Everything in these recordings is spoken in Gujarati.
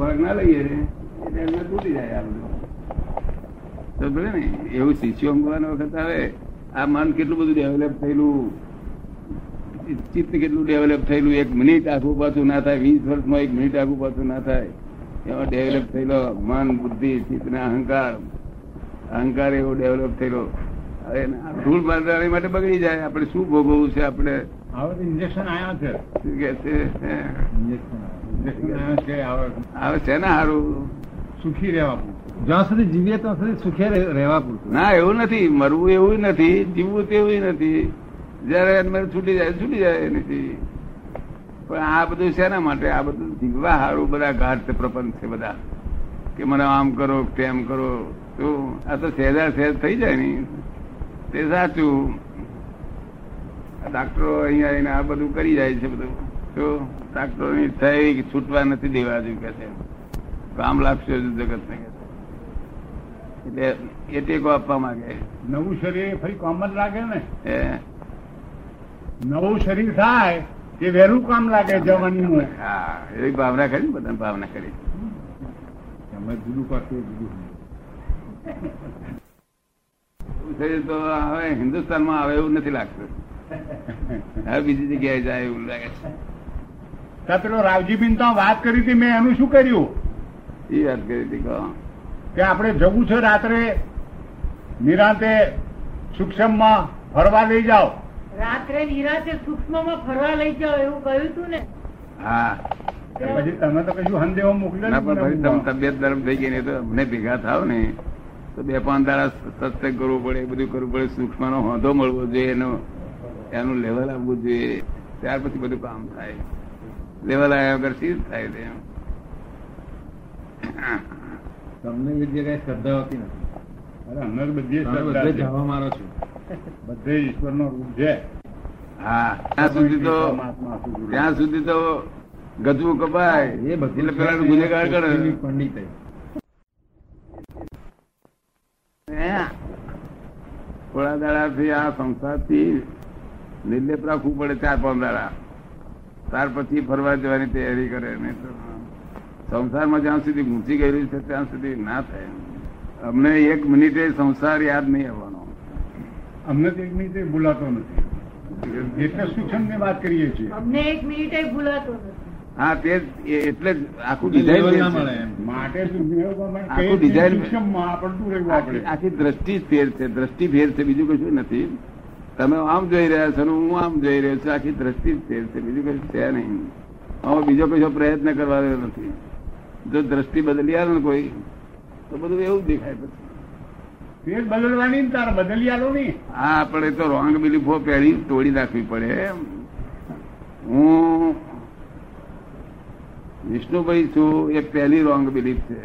ખોરાક ના લઈએ એટલે એમને તૂટી જાય આ બધું. તો ભલે ને એવું શિષ્યો અંગવાનો વખત આવે આ મન કેટલું બધું ડેવલપ થયેલું ચિત્ત કેટલું ડેવલપ થયેલું એક મિનિટ આખું પાછું ના થાય વીસ વર્ષમાં એક મિનિટ આખું પાછું ના થાય. એમાં ડેવલપ થયેલો મન બુદ્ધિ ચિત્ત ને અહંકાર અહંકાર એવો ડેવલપ થયેલો. ધૂળ બાંધવાની માટે બગડી જાય આપણે શું ભોગવવું છે આપણે? હવે ઇન્જેક્શન આવ્યા છે. શું કે છે? આવ્યા છે ને સારું સુખી રહેવા જ્યાં સુધી જીવીએ ત્યાં સુધી સુખે રહેવા પૂરતું. ના એવું નથી. મરવું એવું નથી. જીવવું તેવું નથી. જયારે છૂટી જાય છૂટી જાય નથી પણ આ બધું શેના માટે? આ બધું જીવવા સારું બધા ઘાટ પ્રપંચ છે બધા. કે મને આમ કરો તેમ કરો. તો આ તો સહેજા સહેજ થઈ જાય ને. તે સાચું. ડાક્ટરો અહીંયા આવીને આ બધું કરી જાય છે બધું. તો ડાક્ટરો થઈ કે છૂટવા નથી દેવા જેવું કે છે. કામ લાગશે જગત ને એટલે એ ટેકો આપવા માંગે. નવું શરીર ફરી કોમન લાગે ને. એ નવું શરીર થાય એ વહેલું કામ લાગે જવાની હા એવી ભાવના કરી ને બધાને ભાવના કરી. અમે જુદું કરશું જુદું તો હવે હિન્દુસ્તાનમાં આવે એવું નથી લાગતું. હવે બીજી જગ્યાએ જાય એવું લાગે છે. ત્યાં પેલો રાવજીબીન તો વાત કરી હતી મેં એનું શું કર્યું? એ વાત કરી હતી કે આપણે જવું છે રાત્રે નિરાંતે સૂક્ષ્મમાં ફરવા લઈ જાઓ. રાત્રે નિરાંતે સૂક્ષ્મમાં ફરવા લઈ જાઓ એવું કહ્યું હતું ને? હા. પછી તમે તો કશું સંદેહો મોકલ્યો ના પણ તમે તબિયત ગરમ થઈ ગઈ ને તો મને ભેગા થાવ ને. તો બે પાંચ દાડા સત્સંગ કરવું પડે એ બધું કરવું પડે સૂક્ષ્મ નો હોંધો મળવો જોઈએ એનો એનું લેવલ આવવું જોઈએ. ત્યાર પછી બધું કામ થાય. લેવલ આવ્યા વગર શી થાય તે તમને એ કઈ શ્રદ્ધા હોતી નથી. અરે અમે બધી બધે છે. જવા મારો છું. બધે ઈશ્વરનો રૂપ છે. હા ત્યાં સુધી તો ત્યાં સુધી તો ગજવું કપાય. એ બધી પેલા ગુનેગાર કરે. પંડિત. થોડા દાડાથી આ સંસારથી નિર્લેપ રાખવું પડે ચાર પાંચ દાડા. ત્યાર પછી ફરવા જવાની તૈયારી કરે નહીં તો સંસારમાં જ્યાં સુધી ઊંચી ગયેલું છે ત્યાં સુધી ના થાય. અમને એક મિનિટે સંસાર યાદ નહીં આવવાનો. અમને તો એક મિનિટે ભૂલાતો નથી. સૂક્ષ્મની વાત કરીએ છીએ. અમને એક મિનિટે ભૂલાતો નથી. હા તે એટલે જ આખું ડિઝાઇન માટે આખું આખી દ્રષ્ટિ ફેર છે. દ્રષ્ટિ ફેર છે. બીજું કશું નથી. તમે આમ જોઈ રહ્યા છો ને હું આમ જોઈ રહ્યો છું આખી દ્રષ્ટિ જ ફેર છે બીજું કશું છે નહીં. આમાં બીજો કશો પ્રયત્ન કરવાનો નથી. જો દ્રષ્ટિ બદલી આવે ને કોઈ તો બધું એવું દેખાય પછી. બદલવાની તારે બદલી આલો નહીં હા આપણે તો રોંગ બિલીફો પહેરી તોડી નાખવી પડે હું વિષ્ણુભાઈ છું એ પહેલી રોંગ બિલીફ છે.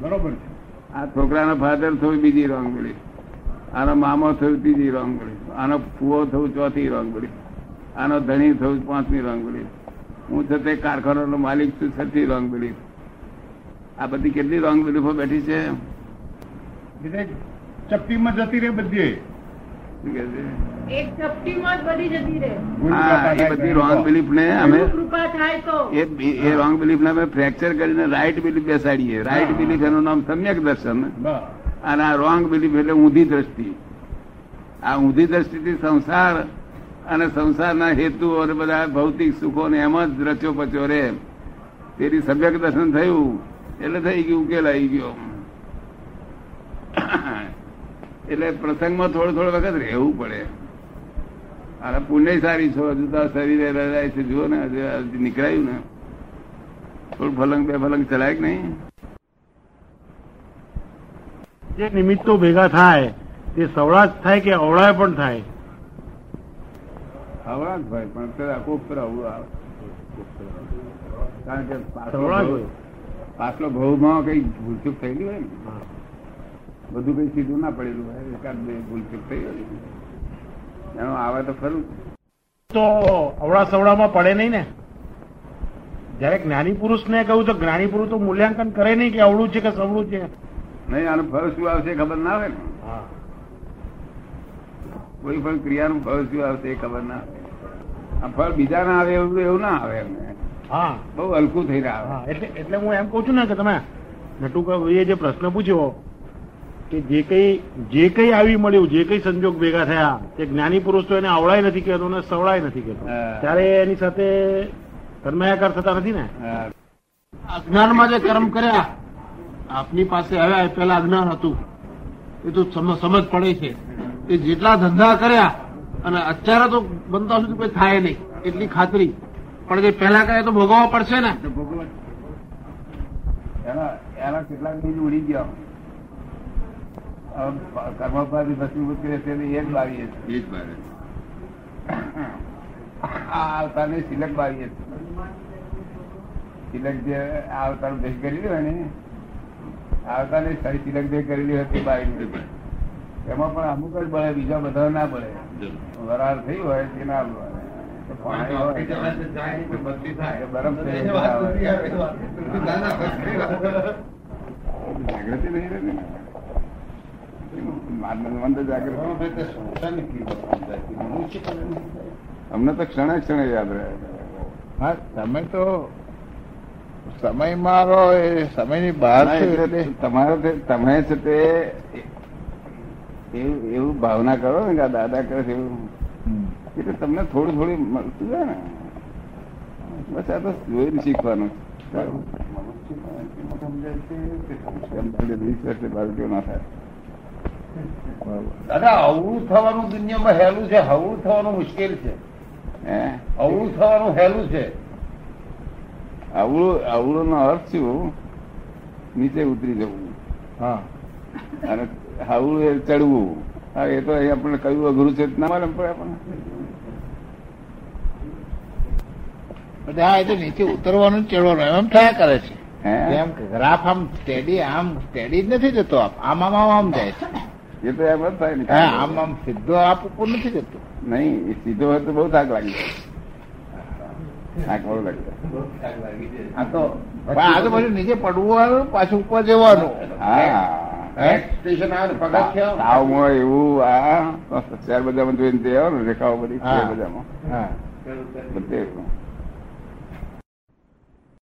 બરોબર છે. આ છોકરાનો ફાધર થોડી બીજી રોંગ બિલીફ આનો મામો થયું ત્રીજી રોંગ બિલીફ આનો ફુવો થયું ચોથી રોંગ આનો ધણી થયું પાંચમી રોંગ બિલીફ હું છતાં કારખાનાનો માલિક છું છઠ્ઠી રોંગ બિલીફ આ બધી કેટલી રોંગ બિલીફો બેઠી છે? ચપટીમાં જતી રહે બધી. શું કહે છે? એક ચપટીમાં જ બધી જતી રહે. હા એ બધી રોંગ બિલીફ ને અમે ગુરુ કૃપા થાય તો. એ એ રોંગ બિલીફ ને અમે ફ્રેક્ચર કરીને રાઈટ બિલીફ બેસાડીએ. રાઈટ બિલીફ એનું નામ સમ્યક દર્શન. બસ. અને આ રોંગ બિલીફ એટલે ઊંધી દ્રષ્ટિ. આ ઊંધી દ્રષ્ટિથી સંસાર અને સંસારના હેતુ અને બધા ભૌતિક સુખો ને એમ જ રચ્યો પચ્યો રે. તેની સમ્યક દર્શન થયું, એટલે થઈ ગયું, ઉકેલ આવી ગયો. એટલે પ્રસંગમાં થોડો થોડો વખત રહેવું પડે. અને પુણ્ય સારી છો, હજુ તો શરીરે રડાય છે. જુઓ ને, હજુ નીકળાયું ને. થોડું ફલંગ બે ફલંગ ચલાય કે નહીં? જે નિમિત્તો ભેગા થાય તે સવળા થાય કે અવળાય પણ થાય? અવળાશ ભાઈ પણ ઉપર કોક આવું કારણ કે પાછલો ભાવમાં કઈ ભૂલચૂક થયેલી હોય ને? બધું કઈ સીધું ના પડેલું હોય એકાદ બે ભૂલચૂક થઈ હોય. એનો આવે તો ખરું. તો અવળા સવળામાં પડે નહીં ને? જયારે જ્ઞાની પુરુષને કહ્યું તો જ્ઞાની પુરુષ તો મૂલ્યાંકન કરે નહીં કે અવળું છે કે સવળું છે. નહીં આનું ફળ શું આવશે ખબર ના આવે ને? કોઈ પણ ક્રિયાનું ફળ શું આવશે એ ખબર ના આવે આ ફળ બીજા ના આવે એવું એવું ના આવે એમને. હા. બહુ હલકું થઈ રહ્યા એટલે એટલે હું એમ કઉ છું ને કે તમે નટુભાઈએ જે પ્રશ્ન પૂછ્યો કે જે કઈ જે કઈ આવી મળ્યું જે કઈ સંજોગ ભેગા થયા તે જ્ઞાની પુરુષ તો એને આવડાય નથી કહેતો ને સવળાય નથી કહેતો. ત્યારે એની સાથે તન્મયાકાર થતા નથી ને. અજ્ઞાનમાં જે કર્મ કર્યા આપની પાસે આવ્યા એ પેલા અજ્ઞાન હતું. એ તો સમજ પડે છે. કે જેટલા ધંધા કર્યા અને અત્યારે તો બનતા સુધી કોઈ થાય નહીં એટલી ખાતરી. પણ જે પહેલા કર્યા તો ભોગવવા પડશે ને. એના એના કેટલાક બીજ ઉડી ગયા. હવે કર્મોપાધિ ભસ્મીભૂત કરે છે એટલે એ જ બારીએ એ જ આ અવતારની સિલક બારીએ સિલક જે આ અવતાર ભેગ કરી દે ને આ ને સારી તિલક ભેગ કરેલી હતી બાઈ એમાં પણ અમુક જ બળે બીજા બધા ના બળે. વરાળ થઈ હોય તે ના બળે. જાગૃતિ નહીં અમને તો ક્ષણે ક્ષણે યાદ રહે. હા તમે તો સમય મારો એ સમયની બહાર તમારે તમે છે તે એવું એવું ભાવના કરો ને કે આ દાદા કરે છે એવું. એટલે તમને થોડું થોડું મળતું જાય ને. બસ આ તો જોઈને શીખવાનું. દાદા અવળું થવાનું દુનિયામાં હેલું છે હવળું થવાનું મુશ્કેલ છે. અવળું થવાનું હેલું છે. અવળું અવળું નો અર્થ શું? નીચે ઉતરી જવું. હા. અને હવળું એ ચડવું. હા એ તો આપણને કયું અઘરું છે ના મારે પડે આપણને. હા એ તો નીચે ઉતરવાનું ચડવાનું એમ થયા કરે છે. હે? એમ ગ્રાફ આમ સ્ટેડી આમ સ્ટેડી જ નથી જતો આપ આમ આમ આમ આમ જાય છે. એ તો એમ જ થાય ને. આમ આમ સીધો આપ ઉપર નથી જતો. નહીં સીધો હોય તો બહુ થાક લાગી. જાય આ તો પણ આ તો બધું નીચે પડવાનું પાછું ઉપર જવાનું. હા? સ્ટેશન આવે એવું આ શેર બજારમાં જોઈને તે આવો ને રેખાઓ બધી બધામાં શેર બજારમાં હા. બધે એવું.